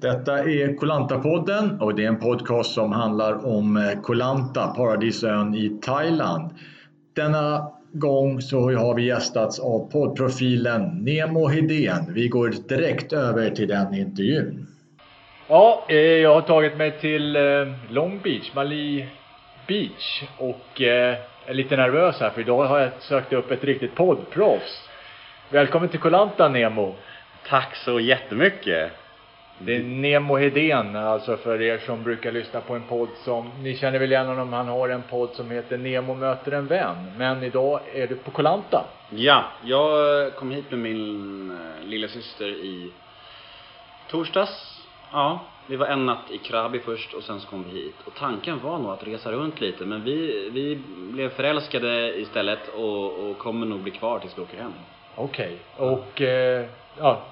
Detta är Kolanta-podden och det är en podcast som handlar om eh, Kolanta, paradisön i Thailand. Denna gång så har vi gästats av poddprofilen Nemo Hedén. Vi går direkt över till den intervjun. Ja, eh, jag har tagit mig till eh, Long Beach, Mali Beach och är lite nervös här för idag har jag sökt upp ett riktigt poddproffs. Välkommen till Kolanta Nemo! Tack så jättemycket! Det är Nemo Hedén, alltså för er som brukar lyssna på en podd som, ni känner väl igen honom, han har en podd som heter Nemo möter en vän. Men idag är du på Kolanta. Ja, jag kom hit med min eh, lilla syster i torsdags. Ja, vi var en natt i Krabi först och sen så kom vi hit. Och tanken var nog att resa runt lite men vi, vi blev förälskade istället och, och kommer nog bli kvar tills vi åker hem. Okej, och eh, ja,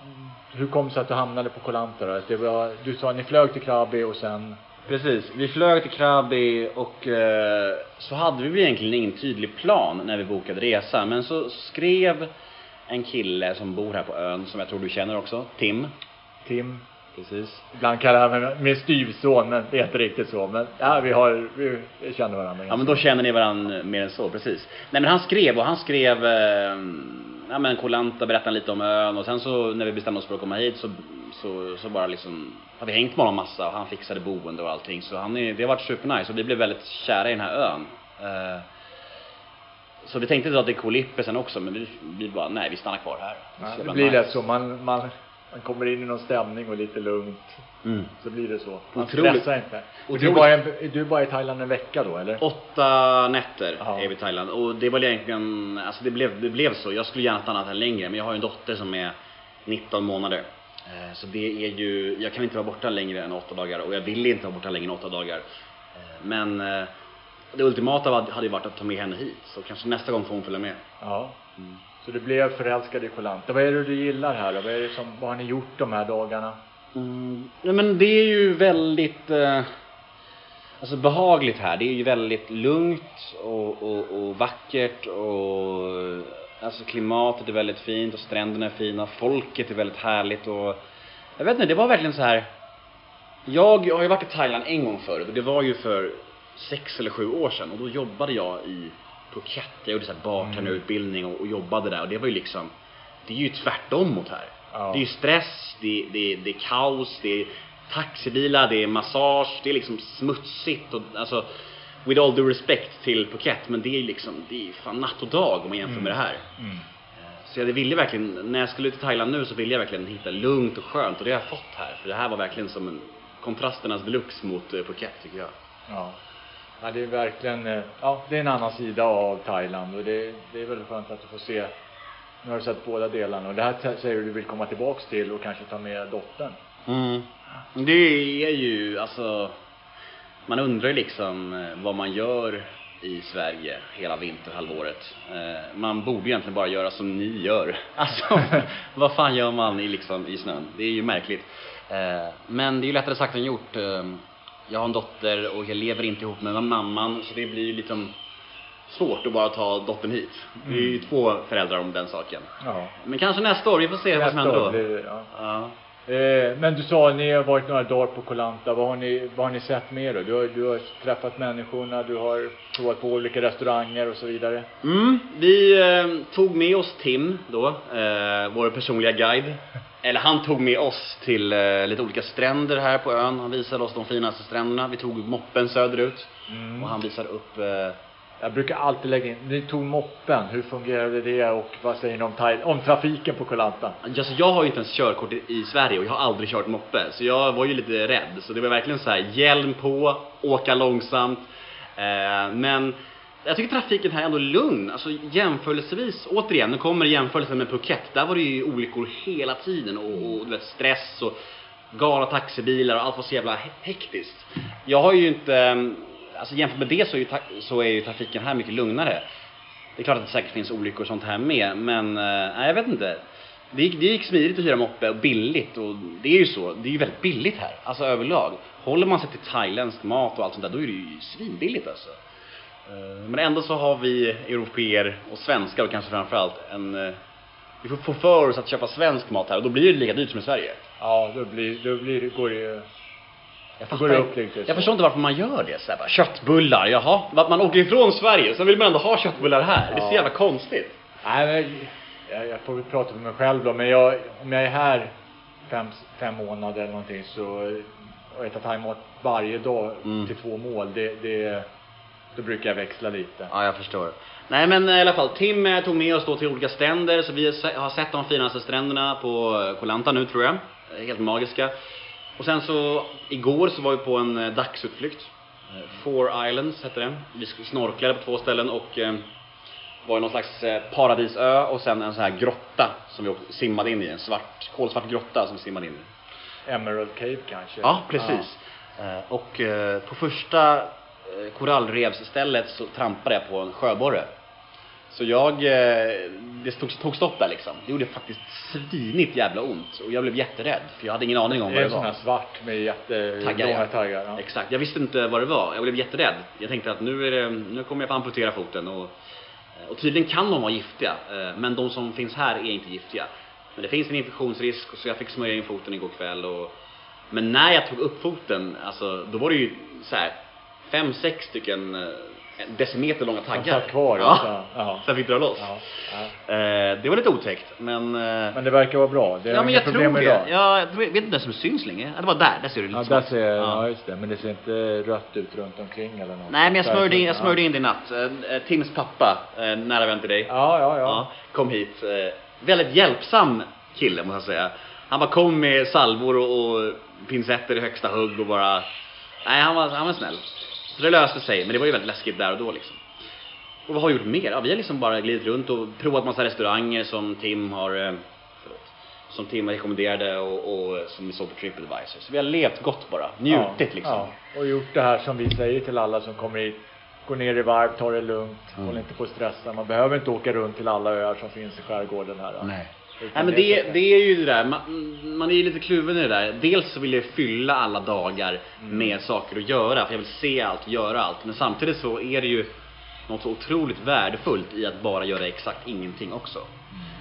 hur kom det sig att du hamnade på Kolanta då? Att Det var, du sa att ni flög till Krabi och sen Precis, vi flög till Krabi och eh, så hade vi väl egentligen ingen tydlig plan när vi bokade resa men så skrev en kille som bor här på ön som jag tror du känner också, Tim. Tim, Precis. ibland kallar jag mig min styvson men det är inte riktigt så. Men ja, vi har, vi, känner varandra. Ja men då känner ni varandra mer än så, precis. Nej men han skrev och han skrev eh, Ja men Kolanta berättade lite om ön och sen så när vi bestämde oss för att komma hit så, så, så bara liksom har vi hängt med honom massa och han fixade boende och allting så han är, det har varit supernice och vi blev väldigt kära i den här ön. Eh, så vi tänkte dra till Koh Lippe sen också men vi, vi bara, nej vi stannar kvar här. Ja, det blir nice. lätt så. Man, man, man kommer in i någon stämning och lite lugnt. Mm. Så blir det så. Man Otroligt. stressar inte. Och du var, en, du var i Thailand en vecka då eller? Åtta nätter Ja. är vi i Thailand och det var egentligen, alltså det blev, det blev så. Jag skulle gärna stannat här längre men jag har ju en dotter som är 19 månader. Eh, Så det är ju, jag kan inte vara borta längre än åtta dagar och jag vill inte vara borta längre än åtta dagar. Eh, Men eh, det ultimata hade ju varit att ta med henne hit så kanske nästa gång får hon följa med. Ja. Så du blev förälskad i Koh Lanta. Vad är det du gillar här då? Vad är det som, vad har ni gjort de här dagarna? Mm, nej men det är ju väldigt eh, Alltså behagligt här, det är ju väldigt lugnt och, och, och vackert och Alltså klimatet är väldigt fint och stränderna är fina, folket är väldigt härligt och Jag vet inte, det var verkligen så här. Jag har ju varit i Thailand en gång förut och det var ju för sex eller sju år sedan och då jobbade jag i Phuket, jag gjorde så här bartenderutbildning och, och jobbade där och det var ju liksom Det är ju tvärtom mot här Ja. det är ju stress, det är, det, är, det är kaos, det är taxibilar, det är massage, det är liksom smutsigt och alltså With all due respect till Phuket, men det är liksom, det är ju fan natt och dag om man jämför med det här. Mm. Så jag ville verkligen, när jag skulle till Thailand nu så ville jag verkligen hitta lugnt och skönt och det har jag fått här. För det här var verkligen som en kontrasternas deluxe mot eh, Phuket tycker jag. Ja ja. det är verkligen, eh, ja, det är en annan sida av Thailand och det, det är väldigt skönt att du får se nu har du sett båda delarna och det här säger du du vill komma tillbaks till och kanske ta med dottern. Mm. Det är ju, alltså Man undrar ju liksom eh, vad man gör i Sverige hela vinterhalvåret. Eh, man borde egentligen bara göra som ni gör. Alltså, vad fan gör man i liksom i snön? Det är ju märkligt. Men det är ju lättare sagt än gjort. Jag har en dotter och jag lever inte ihop med mamman så det blir liksom svårt att bara ta dottern hit. Det är ju två föräldrar om den saken. Ja. Men kanske nästa år, vi får se vad som Nästa händer då. blir ja. Ja. Eh, men du sa att ni har varit några dagar på Koh Lanta. Vad har ni, vad har ni sett mer då? Du har, du har träffat människorna, du har provat på olika restauranger och så vidare. Mm, vi eh, tog med oss Tim då, eh, vår personliga guide. Eller han tog med oss till eh, lite olika stränder här på ön. Han visade oss de finaste stränderna. Vi tog moppen söderut Mm. och han visade upp eh, Jag brukar alltid lägga in, ni tog moppen, hur fungerade det och vad säger ni om, om trafiken på Koh Lanta? Alltså jag har ju inte ens körkort i, i Sverige och jag har aldrig kört moppe så jag var ju lite rädd så det var verkligen så här hjälm på, åka långsamt eh, men jag tycker trafiken här är ändå lugn, alltså jämförelsevis, återigen, nu kommer jämförelsen med Phuket, där var det ju olyckor hela tiden och, och du vet stress och galna taxibilar och allt var så jävla hektiskt. Jag har ju inte, mm, alltså jämfört med det så är ju, så är ju trafiken här mycket lugnare. Det är klart att det säkert finns olyckor och sånt här med, men eh, nej, jag vet inte. Det gick, det gick smidigt att hyra moppe och billigt och det är ju så, det är ju väldigt billigt här, alltså överlag. Håller man sig till thailändsk mat och allt sånt där, då är det ju svinbilligt alltså. Eh, Men ändå så har vi europeer och svenskar och kanske framförallt en eh, vi får få för oss att köpa svensk mat här och då blir det lika dyrt som i Sverige. Ja, då blir, då blir, går det ju... Jag Då går det upp lite. Jag förstår inte varför man gör det. Så här, bara, köttbullar, jaha. Att man åker ifrån Sverige, sen vill man ändå ha köttbullar här. Det är så Ja. jävla konstigt. Nej, men jag, jag får väl prata för mig själv då, men jag, om jag är här fem, fem månader eller någonting så och äta thaimat varje dag Mm. till två mål, det, det, då brukar jag växla lite. Ja, jag förstår. Nej men i alla fall, Tim eh, tog med oss då till olika stränder, så vi har se- har sett de finaste stränderna på eh, Koh Lanta nu tror jag. Eh, Helt magiska. Och sen så, igår så var vi på en eh, dagsutflykt. Eh, Four Islands hette det. Vi sk- snorklade på två ställen och eh, var i någon slags eh, paradisö och sen en sån här grotta som vi åkte- simmade in i. En svart, kolsvart grotta som vi simmade in i. Emerald Cave kanske? Ja, precis. Eh, Och eh, på första eh, korallrevsstället så trampade jag på en sjöborre. Så jag, eh, det tog, tog stopp där liksom. Det gjorde faktiskt svinigt jävla ont och jag blev jätterädd för jag hade ingen aning om Det vad är det en sån var. här svart med jättelånga Taggar, ja. Exakt, jag visste inte vad det var. Jag blev jätterädd. Jag tänkte att nu, är det, nu kommer jag få amputera foten och, och tydligen kan de vara giftiga. eh, Men de som finns här är inte giftiga. Men det finns en infektionsrisk så jag fick smörja in foten igår kväll och Men när jag tog upp foten, alltså då var det ju så här fem, sex stycken eh, decimeter långa taggar. satt kvar, Ja. Ja. Så jag fick dra loss. Ja. Eh, det var lite otäckt, men... eh, Men det verkar vara bra. Det är ja, men jag tror problem det. idag. Ja, jag vet inte ens om det syns längre. Det var där, där ser det lite Ja, där ser jag, ja. Ja. just det. Men det ser inte rött ut runt omkring eller något. Nej, men jag smörjde in, jag smörjde in det i natt. Eh, Tims pappa, nära vän till dig. Ja, ja, ja. Kom hit. Väldigt hjälpsam kille måste jag säga. Han bara kom med salvor och, och pincetter i högsta hugg och bara... Nej, han var, han var snäll. Så det löste sig, men det var ju väldigt läskigt där och då liksom. Och vad har vi gjort mer? Ja, vi har liksom bara glidit runt och provat massa restauranger som Tim har... eh. Som Tim rekommenderade och, och som vi såg på Tripadvisor. Så vi har levt gott bara. Njutit ja, liksom. Ja, och gjort det här som vi säger till alla som kommer hit. Gå ner i varv, ta det lugnt, Mm. håll inte på att stressa. Man behöver inte åka runt till alla öar som finns i skärgården här. Nej. Nej men det, det är ju det där, man, man är ju lite kluven i det där. Dels så vill jag fylla alla dagar Mm. med saker att göra, för jag vill se allt, göra allt. Men samtidigt så är det ju något så otroligt värdefullt i att bara göra exakt ingenting också.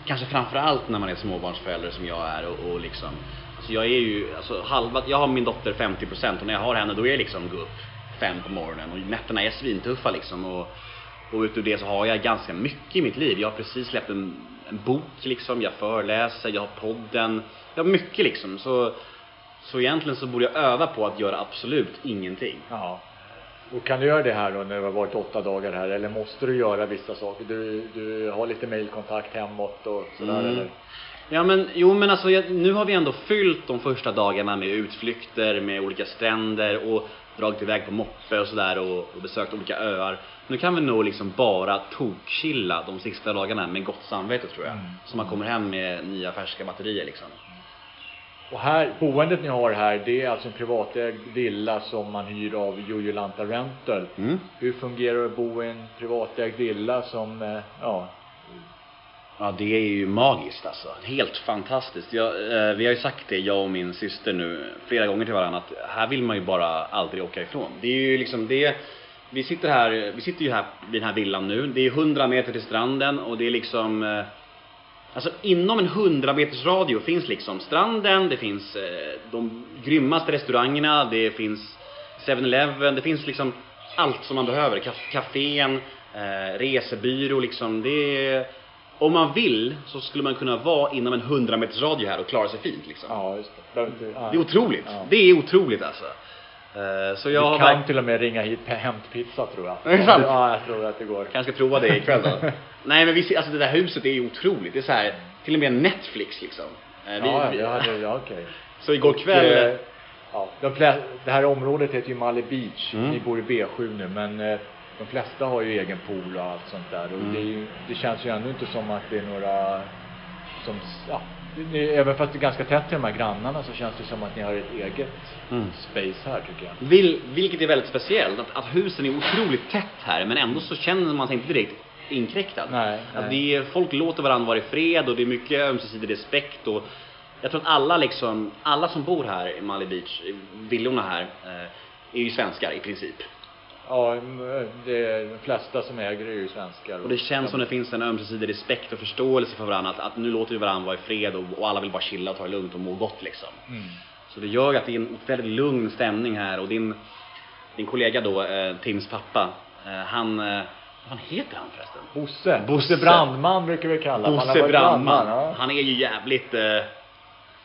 Kanske framförallt när man är småbarnsförälder som jag är och, och liksom Alltså jag är ju, alltså halva, jag har min dotter 50% och när jag har henne då är jag liksom gå upp fem på morgonen och nätterna är svintuffa liksom och och utav det så har jag ganska mycket i mitt liv. Jag har precis släppt en, en bok liksom, jag föreläser, jag har podden. Jag har mycket liksom. Så, så egentligen så borde jag öva på att göra absolut ingenting. Ja. Och kan du göra det här då när du har varit åtta dagar här eller måste du göra vissa saker? Du, du har lite mailkontakt hemåt och sådär Mm. eller? Ja men, jo men alltså jag, nu har vi ändå fyllt de första dagarna med utflykter, med olika stränder och dragit iväg på moppe och sådär och, och besökt olika öar. Nu kan vi nog liksom bara tokkilla de sista dagarna med gott samvete tror jag. Mm. Så man kommer hem med nya färska batterier liksom. Och här, boendet ni har här, det är alltså en privatägd villa som man hyr av Jojolanta Rental. Mm. Hur fungerar det att bo i en privatägd villa som, eh, ja, Ja, det är ju magiskt alltså. Helt fantastiskt. Jag, eh, vi har ju sagt det, jag och min syster nu, flera gånger till varandra att här vill man ju bara aldrig åka ifrån. Det är ju liksom det, vi sitter här, vi sitter ju här vid den här villan nu. Det är 100 meter till stranden och det är liksom eh, Alltså inom en 100 meters radio finns liksom stranden, det finns eh, de grymmaste restaurangerna, det finns 7-Eleven, det finns liksom allt som man behöver. Kaf- eh, resebyrå liksom. Det är, om man vill så skulle man kunna vara inom en 100 meters radio här och klara sig fint liksom. ja just det. Ja. Det är otroligt. Ja. Det är otroligt alltså. Eh, så jag Du kan verk- till och med ringa hit hämtpizza tror jag. Är det sant? Ja, jag tror att det går. kanske ska prova det ikväll då. Nej men vi ser, alltså det där huset är ju otroligt. Det är så här, till och med Netflix liksom. Eh, vi- Ja, vi- det hade, ja okej. Så igår kväll eh, ja, de flesta, det här området heter ju Mali Beach. Mm. Ni bor i B7 nu men eh, de flesta har ju egen pool och allt sånt där. Och Mm. det, ju, det känns ju ändå inte som att det är några som, ja, även fast det är ganska tätt till de här grannarna så känns det som att ni har ett eget Mm. space här tycker jag. Vil, vilket är väldigt speciellt, att, att husen är otroligt tätt här men ändå så känner man sig inte direkt inkräktad. Nej, Att nej. det är, folk låter varandra vara i fred och det är mycket ömsesidig respekt och jag tror att alla liksom, alla som bor här i Mali Beach, villorna här, eh, är ju svenskar i princip. Ja, det är, de flesta som äger är ju svenskar. Och det känns som det finns en ömsesidig respekt och förståelse för varandra, att, att nu låter vi varandra vara i fred och, och alla vill bara chilla och ta det lugnt och må gott liksom. Mm. Så det gör att det är en väldigt lugn stämning här och din, din kollega då, eh, Tims pappa, eh, han, eh, vad fan heter han förresten? Bosse. Bosse. Brandman brukar vi kalla honom. Han Bosse Brandman. ja. Han är ju jävligt eh,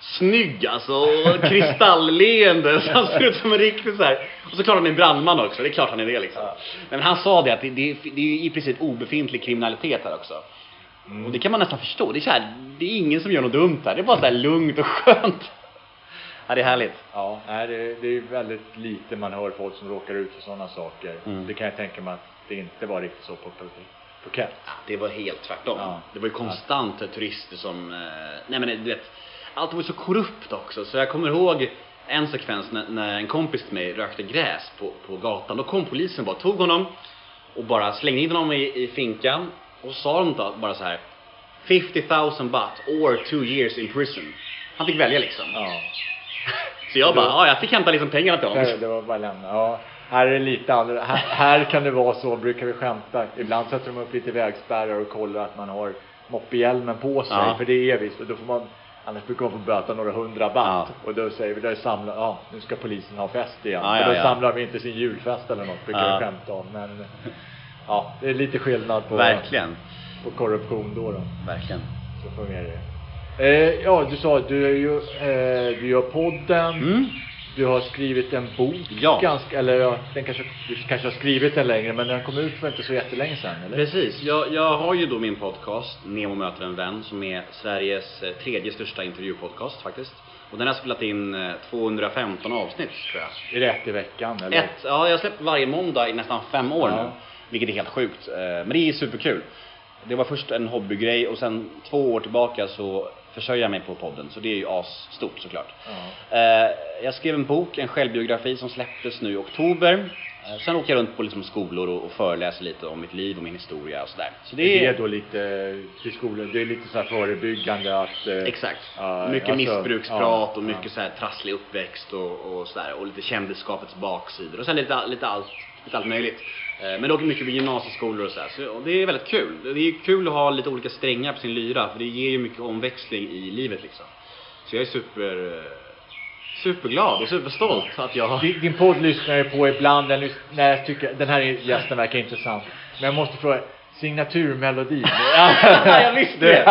snygg alltså, och kristallleende. Så han ser ut som en riktig så här. Och så klart han är brandman också, det är klart han är det liksom. Ja. Men han sa det att det, det, det är i princip obefintlig kriminalitet här också. Mm. Och det kan man nästan förstå. Det är så här, det är ingen som gör något dumt här. Det är bara så här lugnt och skönt. Ja, det är härligt. Ja, det, det är ju väldigt lite man hör folk som råkar ut för sådana saker. Mm. Det kan jag tänka mig att det inte var riktigt så på Phuket. Det var helt tvärtom. Ja. Det var ju konstant turister som, eh, nej men du vet, allt var så korrupt också. Så jag kommer ihåg en sekvens när, när en kompis till mig rökte gräs på, på gatan. Då kom polisen bara, tog honom och bara slängde in honom i, i finkan och sa de då bara så här 50 000 baht or two years in prison. Han fick välja liksom. Ja. Så jag bara, ja jag fick hämta liksom pengarna till honom. Det, det var bara lämna. Ja. Här är det lite annorlunda. Här, här kan det vara så, brukar vi skämta. Ibland sätter de upp lite vägspärrar och kollar att man har moppehjälmen på sig. Ja. För det är visst. Och då får man, annars brukar man få böta några hundra baht. Och då säger vi, där samlar, ja nu ska polisen ha fest igen. Ja, och ja, då ja. samlar vi inte sin julfest eller något, brukar Ja. vi skämta om. Men ja, det är lite skillnad på, Verkligen. på korruption då. då. Verkligen. Så fungerar det. Eh, ja, du sa att du är ju, eh, du gör podden. Mm. Du har skrivit en bok, Ja. ganska, eller ja, den kanske, du kanske har skrivit den längre, men den kom ut för inte så jättelänge sedan, eller? Precis. Jag, jag har ju då min podcast, Nemo möter en vän, som är Sveriges eh, tredje största intervjupodcast faktiskt. Och den har spelat in eh, 215 avsnitt tror jag. Är det ett i veckan, eller? Ett, ja, jag har släppt varje måndag i nästan fem år Ja. nu. Vilket är helt sjukt. Eh, Men det är superkul. Det var först en hobbygrej och sen två år tillbaka så försörjer jag mig på podden. Så det är ju asstort såklart. Eh, Jag skrev en bok, en självbiografi som släpptes nu i oktober. Eh, Sen åker jag runt på liksom skolor och och föreläser lite om mitt liv och min historia och sådär. Så Det det är är då lite till skolor, det är lite så förebyggande att... eh, Exakt. ja, mycket alltså, missbruksprat ja, och mycket ja. så här trasslig uppväxt och, och sådär. Och lite kändisskapets baksidor. Och sen lite, lite, allt, lite allt möjligt. Eh, Men dock mycket på gymnasieskolor och sådär. Så det är väldigt kul. Det är kul att ha lite olika strängar på sin lyra. För det ger ju mycket omväxling i livet liksom. Så jag är super, eh, superglad och superstolt att jag. Din, din podd lyssnar jag på ibland, lys- när jag tycker, den här gästen verkar intressant. Men jag måste fråga, signaturmelodin? jag visste det!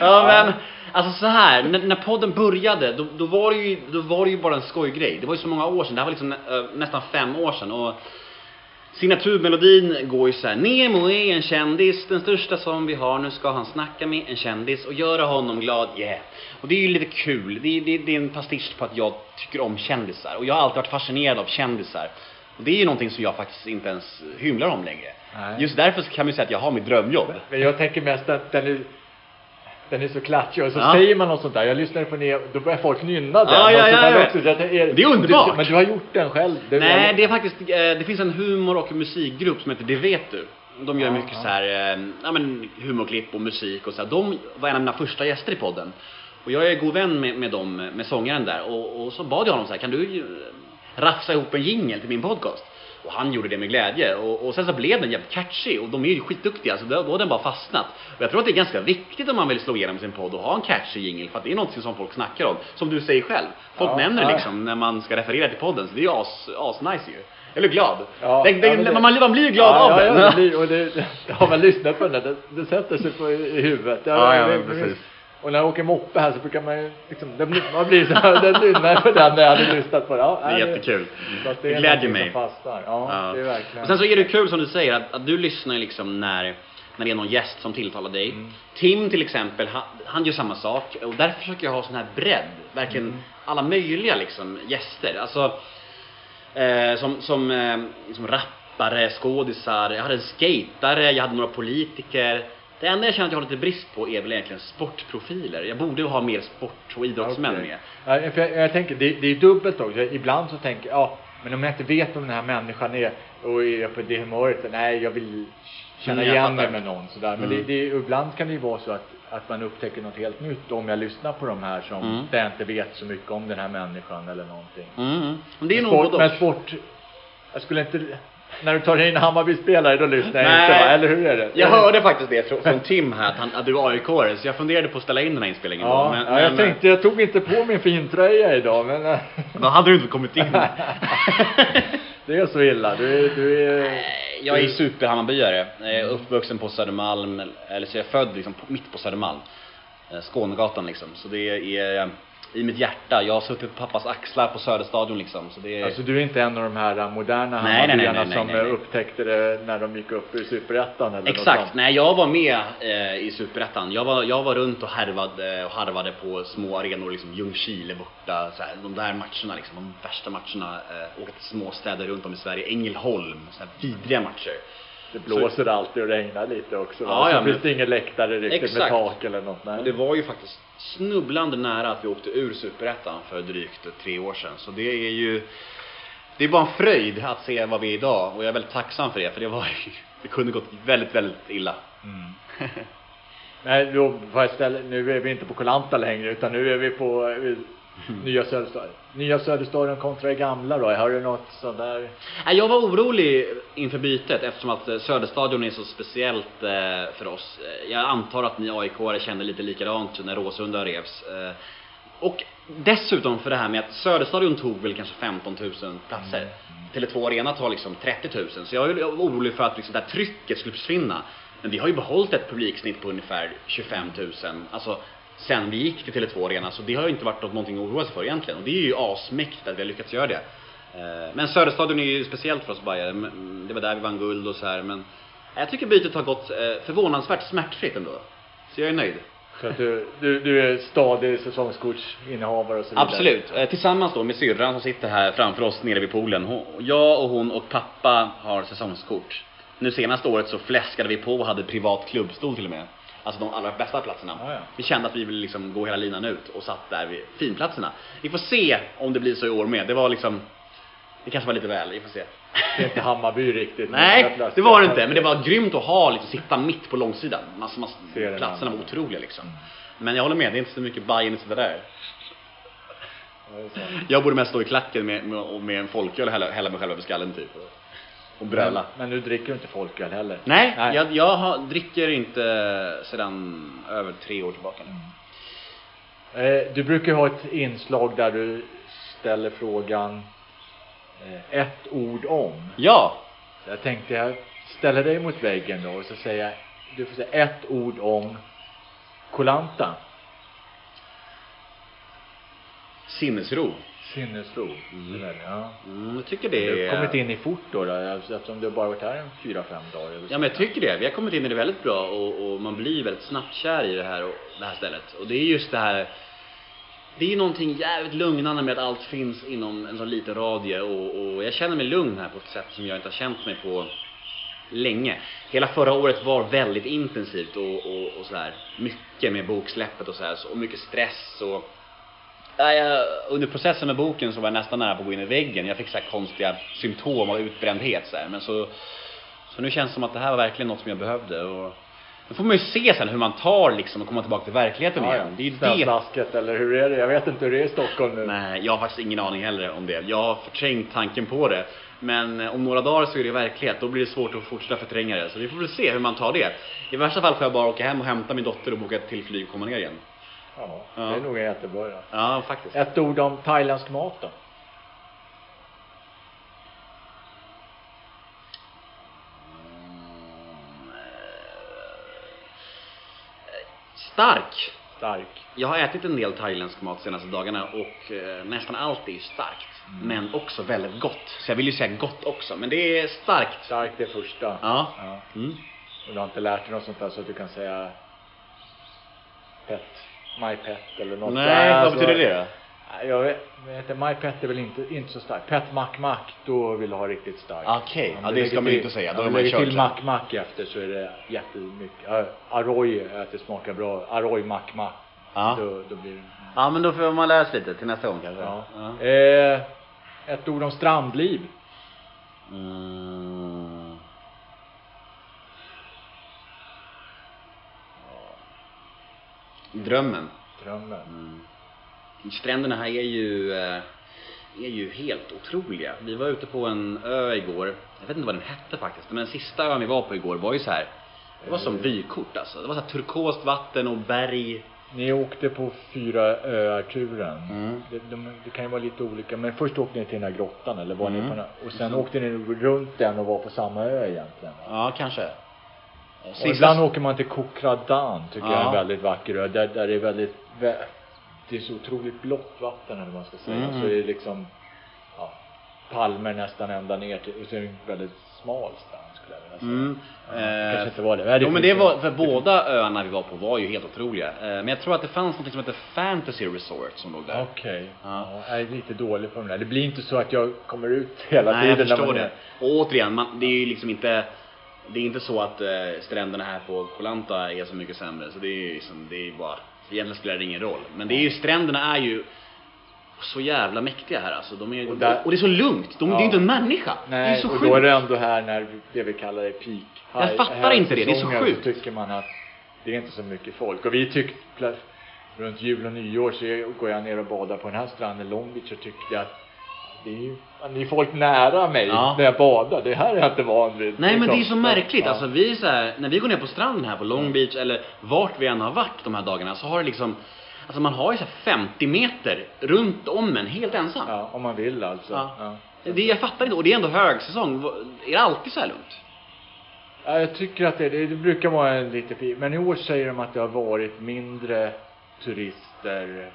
Ja men, alltså så här, när, när podden började, då, då, var det ju, då var det ju bara en skojgrej. Det var ju så många år sedan, det här var liksom nä, äh, nästan fem år sedan. Och signaturmelodin går ju så här. Nemo är en kändis, den största som vi har. Nu ska han snacka med en kändis och göra honom glad. Yeah! Och det är ju lite kul. Det är, det, det är en pastisch på att jag tycker om kändisar. Och jag har alltid varit fascinerad av kändisar. Och det är ju någonting som jag faktiskt inte ens hymlar om längre. Nej. Just därför kan man ju säga att jag har mitt drömjobb. Men jag tänker mest att den är, den är så klatschig och så Ja. säger man något sånt där. Jag lyssnade på det, då börjar folk nynna den. Ja, ja, ja, ja. Också, är, Det är underbart. Du, men du har gjort den själv? Det, Nej, det är faktiskt, eh, det finns en humor och musikgrupp som heter Det vet du. De gör mycket så här, eh, ja men humorklipp och musik och så här. De var en av mina första gäster i podden. Och jag är god vän med, med dem, med sångaren där. Och, och så bad jag honom så här, kan du ju rafsa ihop en jingle till min podcast? Och han gjorde det med glädje. Och, och sen så blev den jävligt catchy och de är ju skitduktiga så då då har den bara fastnat. Och jag tror att det är ganska viktigt om man vill slå igenom sin podd och ha en catchy jingle för att det är något som folk snackar om. Som du säger själv. Folk Ja, nämner det ja. liksom när man ska referera till podden så det är ju as, as nice ju. Eller glad. Ja, den, den, det- man, man blir ju glad ja, av ja, den. Ja, det blir, och det, har man lyssnat på den, det, det sätter sig på i huvudet. Ja, ja, men precis. Och när jag åker moppe här så brukar man ju liksom, det blir, man blir så här, den nynnar på den när jag hade lyssnat på den. Ja, Det är jättekul. Så att Det är glädjer mig. Ja, Ja. det är verkligen. Och sen så är det kul som du säger att, att du lyssnar liksom när, när det är någon gäst som tilltalar dig. Mm. Tim till exempel, han, han gör samma sak och därför försöker jag ha sån här bredd. Verkligen Mm. alla möjliga liksom gäster. Alltså eh, som, som, eh, som rappare, skådisar, jag hade en skatare, jag hade några politiker. Det enda jag känner att jag har lite brist på är väl egentligen sportprofiler. Jag borde ju ha mer sport och idrottsmän Okej. med. Ja, för jag, jag tänker, det, det är dubbelt också. Ibland så tänker jag, ja, men om jag inte vet vem den här människan är och är på det humöret, nej, jag vill känna Mm, jag igen mig med någon sådär. Men Mm. det, det, ibland kan det ju vara så att, att man upptäcker något helt nytt om jag lyssnar på de här som, Mm. där jag inte vet så mycket om den här människan eller någonting. Mm. Men det är Men sport, men sport, jag skulle inte, när du tar in Hammarby-spelare då lyssnar jag Nej. inte va? Eller hur är det? Jag hörde faktiskt det från, från Tim här, att, han, att du är aik så jag funderade på att ställa in den här inspelningen Ja, då, men, ja, jag men, tänkte, jag tog inte på min fintröja idag men Då hade du inte kommit in. det är så illa. Du du är, jag är superhammarbyare. Jag är uppvuxen på Södermalm, eller så är jag född liksom mitt på Södermalm. Eh, Skånegatan liksom. Så det är i mitt hjärta. Jag har suttit på pappas axlar på Söderstadion liksom. Så det är... Alltså du är inte en av de här moderna Hammarbyarna som nej, nej. eh, upptäckte det när de gick upp ur Superettan eller något Exakt, sånt? nej jag var med eh, i Superettan. Jag var, jag var runt och härvade och harvade på små arenor, liksom Ljungskile borta, så här, de där matcherna liksom, de värsta matcherna. Eh, åka till små städer runt om i Sverige, Ängelholm, så här vidriga matcher. Det blåser alltid och regnar lite också. Ja, så ja, men- finns det ingen läktare riktigt med Exakt. tak eller något. Nej. Och det var ju faktiskt snubblande nära att vi åkte ur Superettan för drygt tre år sedan. Så det är ju, det är bara en fröjd att se vad vi är idag och jag är väldigt tacksam för det, för det var det kunde gått väldigt, väldigt illa. Mm. Nej, då får jag ställa, nu är vi inte på Kolanta längre utan nu är vi på Nya Söderstadion. Nya Söderstadion kontra det gamla då? Har du något sånt där? Nej, Jag var orolig inför bytet eftersom att eh, Söderstadion är så speciellt eh, för oss. Eh, Jag antar att ni aik kände lite likadant när Råsunda revs. Och dessutom för det här med att Söderstadion tog väl kanske 15 000 platser. Tele2 Arena tar liksom 30 000. Så jag var orolig för att liksom det här trycket skulle försvinna. Men vi har ju behållit ett publiksnitt på ungefär 25 000. Alltså sen vi gick till Tele2 Arena. Så det har ju inte varit något, någonting att oroa sig för egentligen. Och det är ju asmäktigt att vi har lyckats göra det. Eh, Men Söderstadion är ju speciellt för oss Bajare. Men Det var där vi vann guld och så här. Men jag tycker bytet har gått eh, förvånansvärt smärtfritt ändå. Så jag är nöjd. Så att du, du, du är stadig säsongskortsinnehavare och så vidare? Absolut. Eh, Tillsammans då med syrran som sitter här framför oss nere vid poolen. Hon, jag och hon och pappa har säsongskort. Nu senaste året så fläskade vi på och hade privat klubbstol till och med. Alltså de allra bästa platserna. Ja, ja. Vi kände att vi ville liksom gå hela linan ut och satt där vid finplatserna. Vi får se om det blir så i år med. Det var liksom Det kanske var lite väl, vi får se. Det är inte Hammarby riktigt. Nej, det var det inte. Men det var grymt att ha liksom, sitta mitt på långsidan. Ser den platserna var otroliga liksom. Men jag håller med, det är inte så mycket Bajen att sitta där. Jag borde mest stå i klacken med, med, med en folköl och hälla, hälla mig själv över skallen typ. Och, bröla. Men, men nu dricker du inte folköl heller? Nej, Nej. jag, jag har, dricker inte sedan över tre år tillbaka nu. Eh, Du brukar ha ett inslag där du ställer frågan eh, ett ord om. Ja! Jag tänkte jag ställer dig mot väggen då och så säger jag, du får säga ett ord om Kolanta. Sinnesro. Sinnesro. Mm. Det där, ja. Mm, jag tycker Du det har kommit är... in i fort då, då alltså, eftersom du har bara varit här en fyra, fem dagar eller. Ja men jag tycker det. Vi har kommit in i det väldigt bra och, och man blir väldigt snabbt kär i det här, och, det här stället. Och det är just det här det är ju någonting jävligt lugnande med att allt finns inom en så liten radie och, och jag känner mig lugn här på ett sätt som jag inte har känt mig på länge. Hela förra året var väldigt intensivt och, och, och sådär. Mycket med boksläppet och sådär, så- och mycket stress och jag, under processen med boken så var jag nästan nära på att gå in i väggen. Jag fick så konstiga symptom av utbrändhet så här. Men så, så nu känns det som att det här var verkligen något som jag behövde och då får man ju se sen hur man tar liksom och komma tillbaka till verkligheten Ja, igen. Det är ju det. Snöslasket eller hur är det? Jag vet inte hur det är i Stockholm nu. Nej, jag har faktiskt ingen aning heller om det. Jag har förträngt tanken på det. Men eh, om några dagar så är det verklighet. Då blir det svårt att fortsätta förtränga det. Så vi får väl se hur man tar det. I värsta fall får jag bara åka hem och hämta min dotter och boka ett till flyg och komma ner igen. Ja, Ja. det är nog en jättebra. Ja. Ja, faktiskt. Ett ord om thailändsk mat då? Stark! Stark. Jag har ätit en del thailändsk mat de senaste dagarna och eh, nästan allt är starkt. Men också väldigt gott. Så jag vill ju säga gott också. Men det är starkt. Stark det första. Ja. ja. Mm. Och du har inte lärt dig något sånt där så att du kan säga pet, my pet eller något. Nej, vad alltså- betyder det då? Nej, Jag vet, inte, my pet är väl inte, inte så starkt. Pet mack mack, då vill du ha riktigt starkt. Okej, Om ja, det ska man till- inte säga. Då om man lägger kört till sen. mack mack efter så är det jättemycket. Uh, Aroy, att det smakar bra. Aroy mack mack. Ja. Då, då blir det... Ja, men då får man lära sig lite till nästa gång kanske. Ja. Ja. Eh, ett ord om strandliv. Mm. Drömmen. Drömmen. Mm. Stränderna här är ju, eh, är ju helt otroliga. Vi var ute på en ö igår, jag vet inte vad den hette faktiskt, men den sista ön vi var på igår var ju så här. Det var som vykort alltså. Det var så här turkost vatten och berg. Ni åkte på fyra öar-turen. Mm. Det, de, det kan ju vara lite olika, men först åkte ni till den här grottan eller var ni Mm. på den, och sen åkte ni runt den och var på samma ö egentligen. Ja, kanske. Och ibland åker man till Kokradan, tycker jag är en väldigt vacker ö, där, där det är väldigt, vä- det är så otroligt blått vatten eller vad man ska säga. Mm. Så är det liksom, ja, palmer nästan ända ner till, och så är det en väldigt smal strand skulle jag vilja säga. Mm. Ja, Eh, kanske inte var det. Nej, Jo men det var, för båda öarna vi var på var ju helt otroliga. Eh, Men jag tror att det fanns något som heter Fantasy Resort som låg där. Okej. Ja. Ja. jag är lite dålig på de där. Det blir inte så att jag kommer ut hela Nej, tiden. jag när förstår det. Och återigen, man, det är ju liksom inte det är inte så att eh, stränderna här på Koh Lanta är så mycket sämre, så det är ju liksom, det är bara, egentligen spelar det ingen roll. Men det är ju, stränderna är ju så jävla mäktiga här alltså. De är, Och och, där- och det är så lugnt, de, det är ju inte en människa. det är Nej, så och sjukt. då är det ändå här när det vi kallar det peak. Jag high- fattar inte det, det är så sjukt. tycker man att det är inte så mycket folk. Och vi tyckte, runt jul och nyår så går jag ner och badar på den här stranden, Long Beach, och tyckte att det är ju, det är folk nära mig Ja. när jag badar. Det här är jag inte van vid. Nej men det är så märkligt, Ja. alltså vi är så här, när vi går ner på stranden här på Long Beach eller vart vi än har varit de här dagarna så har det liksom Alltså man har ju så här 50 meter runt om en helt ensam. Ja, om man vill alltså. Ja. Ja. Det, jag fattar inte, och det är ändå högsäsong. Är det alltid så här lugnt? Ja, jag tycker att det, det, det brukar vara en lite pi- men i år säger de att det har varit mindre turister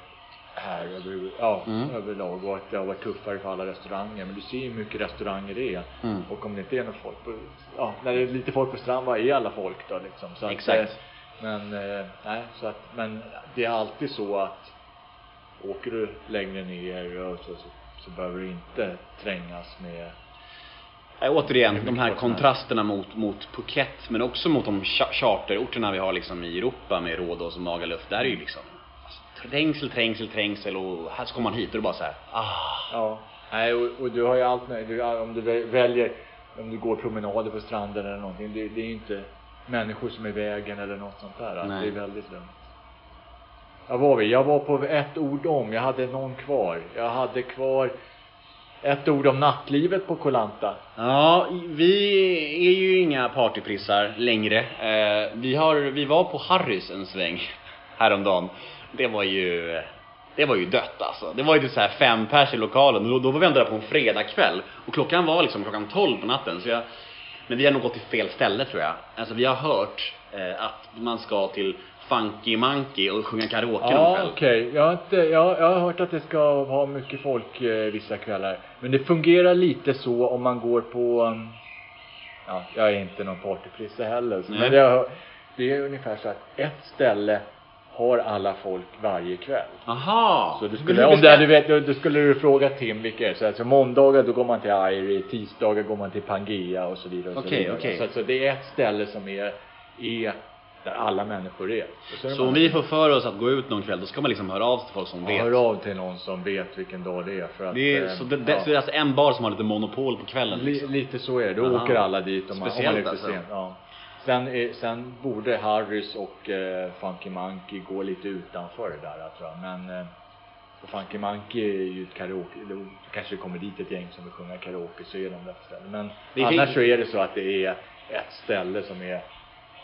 här över, ja, Mm. överlag och att det har varit tuffare för alla restauranger. Men du ser ju hur mycket restauranger det är. Mm. Och om det inte är något folk på, ja, när det är lite folk på stranden, vad är alla folk då liksom? Så att, Exakt. eh, men, eh, nej, så att, men det är alltid så att åker du längre ner så, så, så behöver du inte trängas med Nej, återigen, de här kontrasterna mot, mot Phuket, men också mot de cha- charterorterna vi har liksom i Europa med Rhodos och Magaluf. Där är ju liksom trängsel, trängsel, trängsel och här så kommer man hit och det bara så här, ah. Ja, nej och, och du har ju allt du, om du vä- väljer, om du går promenader på stranden eller någonting, det, det är ju inte människor som är i vägen eller något sånt där. Nej. Det är väldigt lugnt. Ja, var vi? Jag var på ett ord om, jag hade någon kvar. Jag hade kvar ett ord om nattlivet på Kolanta. Ja, vi är ju inga partyprissar längre. Eh, vi, har, vi var på Harrys en sväng häromdagen. Det var ju, det var ju dött alltså. Det var ju typ så här fem pers i lokalen och då, då var vi ändå där på en fredagkväll. Och klockan var liksom klockan 12 på natten. Så jag, men vi har nog gått till fel ställe tror jag. Alltså vi har hört eh, att man ska till Funky Monkey och sjunga karaoke någon Ja, kväll. okej. Jag, har inte, jag, jag har hört att det ska ha mycket folk eh, vissa kvällar. Men det fungerar lite så om man går på, um, ja, jag är inte någon partyprisse heller. Så, men det, har, det är ungefär så att ett ställe har alla folk varje kväll. Aha! Så du skulle, om du bestäm- hade vet, då, skulle du fråga Tim vilka är det. Så alltså måndagar då går man till Irie, tisdagar går man till Pangea och så vidare. Så Okej, vidare. okej. Så, så det är ett ställe som är, är där alla människor är. Så är det Så om vi får för oss att gå ut någon kväll, då ska man liksom höra av sig till folk som Ja, vet. hör av till någon som vet vilken dag det är för att Det är, eh, så det, det, ja. så det är alltså en bar som har lite monopol på kvällen Li, liksom. lite så är det, då Aha. åker alla dit om man, om man är ute alltså. sent. Ja. Sen, är, sen borde Harrys och eh, Funky Monkey gå lite utanför det där tror jag. Men eh, Funky Monkey är ju ett karaoke, då kanske det kommer dit ett gäng som vill sjunga karaoke så är de där ställen. Men Det är annars fint. så är det så att det är ett ställe som är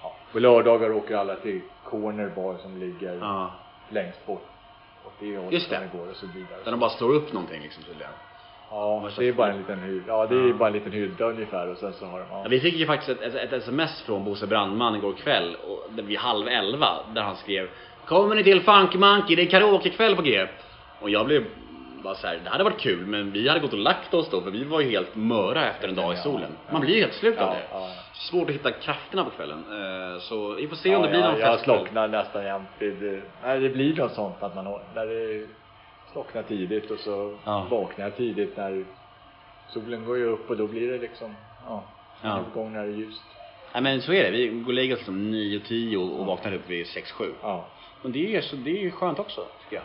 ja, på lördagar åker alla till Corner Bar som ligger Ja. längst bort åt det hållet Just det går och så vidare. Där de bara slår upp någonting liksom tydligen. Ja, det är bara en liten hydda. Ja, det är bara en liten hydda ungefär och sen så har de, ja. Ja, vi fick ju faktiskt ett, ett, ett sms från Bosse Brandman igår kväll, och, det vid halv elva, där han skrev Kommer ni till Funky Monkey? Det är karaokekväll på G. Och jag blev bara så här, det hade varit kul men vi hade gått och lagt oss då för vi var ju helt möra efter en dag i solen. Man blir ju helt slut av det. Svårt att hitta krafterna på kvällen. Eh, Så vi får se om det blir någon jag, festkväll. slocknar nästan jämt vid, nej det blir något sånt att man har, när det slocknar tidigt och så Ja. vaknar jag tidigt när solen går ju upp och då blir det liksom, ja, Ja. utgång när det är ljust. Nej men så är det, vi går och lägger oss liksom 9-10 och, och vaknar upp vid 6-7. Ja. Men det är, så, det är ju skönt också, tycker jag.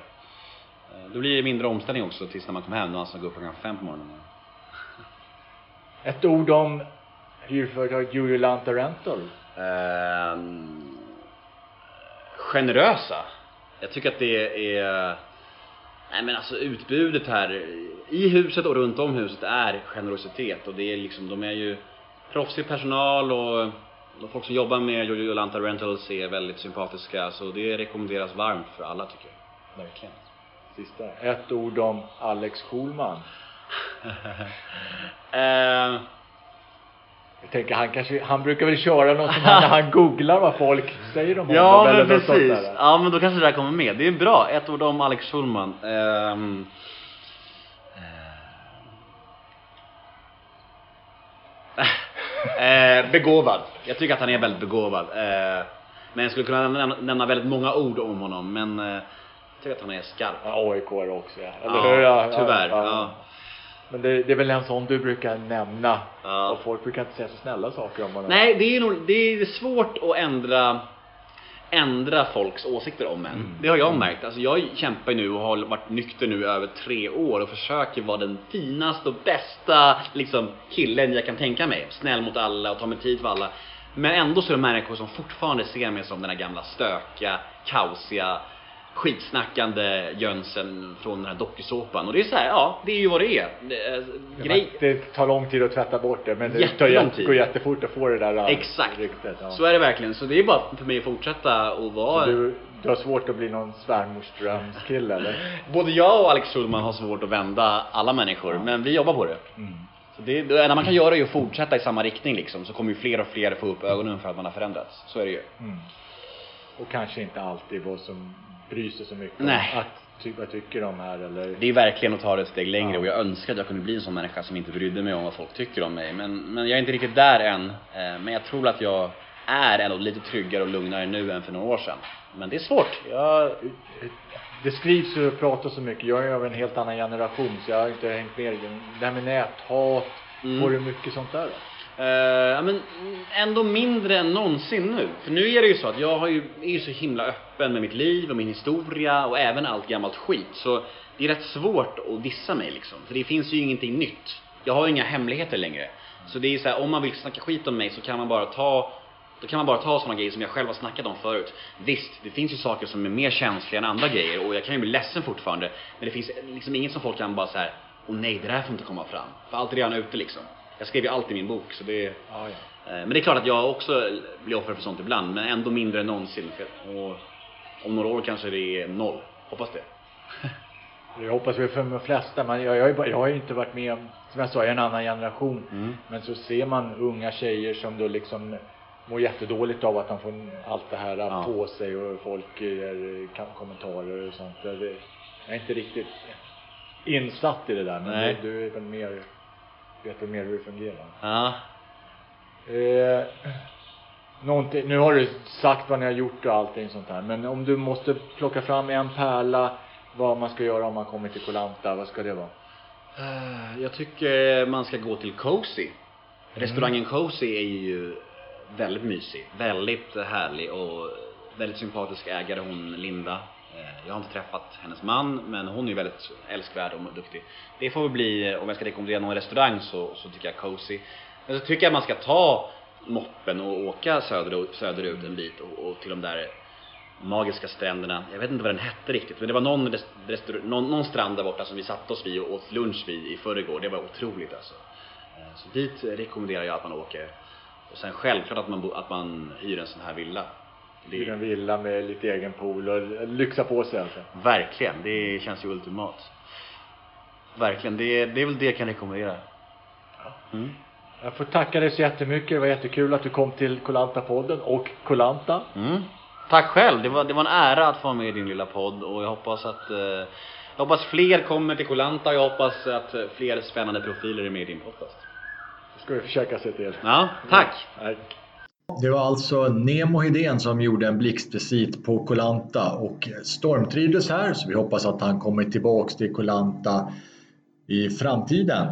Eh, Då blir det mindre omställning också tills när man kommer hem, då alltså går upp klockan fem på morgonen. Ett ord om hyrföretaget Jurulanta Rental. Ehm, generösa. Jag tycker att det är... Nej men alltså utbudet här i huset och runt om huset är generositet och det är liksom, de är ju proffsig personal och och folk som jobbar med Jolanta Rentals är väldigt sympatiska så det rekommenderas varmt för alla tycker jag. Verkligen. Sista. Ett ord om Alex Schulman. eh, Jag tänker han kanske, han brukar väl köra något som han, han googlar vad folk säger om ja honom men eller något sånt precis. där. Ja men då kanske det där kommer med. Det är bra. Ett ord om Alex Schulman. Ehm, eh, begåvad. Jag tycker att han är väldigt begåvad. Eh, men jag skulle kunna nämna, nämna väldigt många ord om honom men eh, jag tycker att han är skarp. Ja, AIK är också ja. Eller Ja, hur? Ja, tyvärr. Ja, Ja. Men det, det är väl en sån du brukar nämna. Ja. Och folk brukar inte säga så snälla saker om honom. Nej, det är nog, det är svårt att ändra ändra folks åsikter om en. Mm. Det har jag märkt. Alltså jag kämpar nu och har varit nykter nu över tre år och försöker vara den finaste och bästa liksom, killen jag kan tänka mig. Snäll mot alla och ta mig tid för alla. Men ändå så är det människor som fortfarande ser mig som den här gamla stökiga, kaosiga, skitsnackande jönsen från den här dokusåpan. Och det är så här, ja, det är ju vad det är. Men grej, Det tar lång tid att tvätta bort det men det tar går jättefort att få det där Exakt. ryktet. Ja. Så är det verkligen. Så det är bara för mig att fortsätta och vara... Du, du har svårt att bli någon svärmorsdrömskille eller? Både jag och Alex Schulman har svårt att vända alla människor, men vi jobbar på det. Mm. Så det, det enda man kan göra är att fortsätta i samma riktning liksom, så kommer ju fler och fler få upp ögonen för att man har förändrats. Så är det ju. Mm. Och kanske inte alltid vad som bryr sig så mycket Nej. om att, ty, vad tycker de här eller? Det är verkligen att ta det ett steg längre Ja. och jag önskar att jag kunde bli en sån människa som inte brydde mig om vad folk tycker om mig. Men, men jag är inte riktigt där än. Eh, Men jag tror att jag är ändå lite tryggare och lugnare nu än för några år sedan. Men det är svårt. Jag, Det skrivs och pratas så mycket. Jag är av en helt annan generation så jag har inte hängt med i det. Det här med näthat, Mm. får du mycket sånt där då? Eh, men ändå mindre än någonsin nu. För nu är det ju så att jag har ju, är ju så himla öppen med mitt liv och min historia och även allt gammalt skit. Så det är rätt svårt att dissa mig liksom. För det finns ju ingenting nytt. Jag har ju inga hemligheter längre. Så det är så här, om man vill snacka skit om mig så kan man bara ta då kan man bara ta sådana grejer som jag själv har snackat om förut. Visst, det finns ju saker som är mer känsliga än andra grejer och jag kan ju bli ledsen fortfarande. Men det finns liksom inget som folk kan bara så här. Åh nej, det där får inte komma fram. För allt är redan ute liksom. Jag skrev ju allt i min bok så det Ja, ja. Eh, Men det är klart att jag också blir offer för sånt ibland, men ändå mindre än någonsin. Och om några år kanske det är noll. Hoppas det. Jag hoppas väl för de flesta, men jag, jag, jag har ju inte varit med om, som jag sa, jag är en annan generation. Mm. Men så ser man unga tjejer som då liksom mår jättedåligt av att de får allt det här Ja. på sig och folk ger kommentarer och sånt. Jag är inte riktigt insatt i det där, men Nej. du, du är väl mer, vet mer hur det fungerar. Ja. Eh, någonting, nu har du sagt vad ni har gjort och allting sånt här, men om du måste plocka fram en pärla vad man ska göra om man kommer till Kolanta, vad ska det vara? Eh, Jag tycker man ska gå till Cozy. Restaurangen Cozy är ju väldigt mysig, väldigt härlig och väldigt sympatisk ägare hon Linda. Eh, jag har inte träffat hennes man men hon är ju väldigt älskvärd och duktig. Det får väl bli, om jag ska rekommendera någon restaurang så, så tycker jag Cozy. Men så tycker jag man ska ta moppen och åka söderut, söderut en bit och, och till de där magiska stränderna. Jag vet inte vad den hette riktigt, men det var någon, restaur- någon, någon strand där borta som vi satte oss vid och åt lunch vid i förrgår. Det var otroligt alltså. Eh, så dit rekommenderar jag att man åker. Och sen självklart att man, att man hyr en sån här villa. Det Hyr en villa med lite egen pool och lyxa på sig alltså. Verkligen, det känns ju ultimat. Verkligen, det, det är väl det jag kan rekommendera. Mm. Jag får tacka dig så jättemycket. Det var jättekul att du kom till Kolanta-podden och Kolanta. Mm. Tack själv, det var, det var en ära att få vara med i din lilla podd och jag hoppas att eh, jag hoppas fler kommer till Kolanta och jag hoppas att fler spännande profiler är med i din podcast. Det ska vi försöka se till. Ja, tack! Tack. Det var alltså Nemo Hedén som gjorde en blixtvisit på Kolanta och stormtrivdes här så vi hoppas att han kommer tillbaks till Kolanta i framtiden.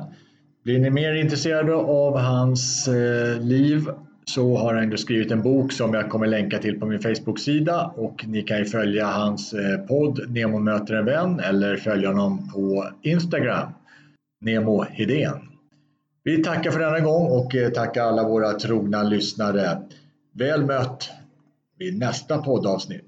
Blir ni mer intresserade av hans eh, liv så har han skrivit en bok som jag kommer länka till på min Facebook-sida och ni kan ju följa hans eh, podd Nemo möter en vän eller följa honom på Instagram, Nemo Hedén. Vi tackar för denna gång och eh, tackar alla våra trogna lyssnare. Väl mött vid nästa poddavsnitt.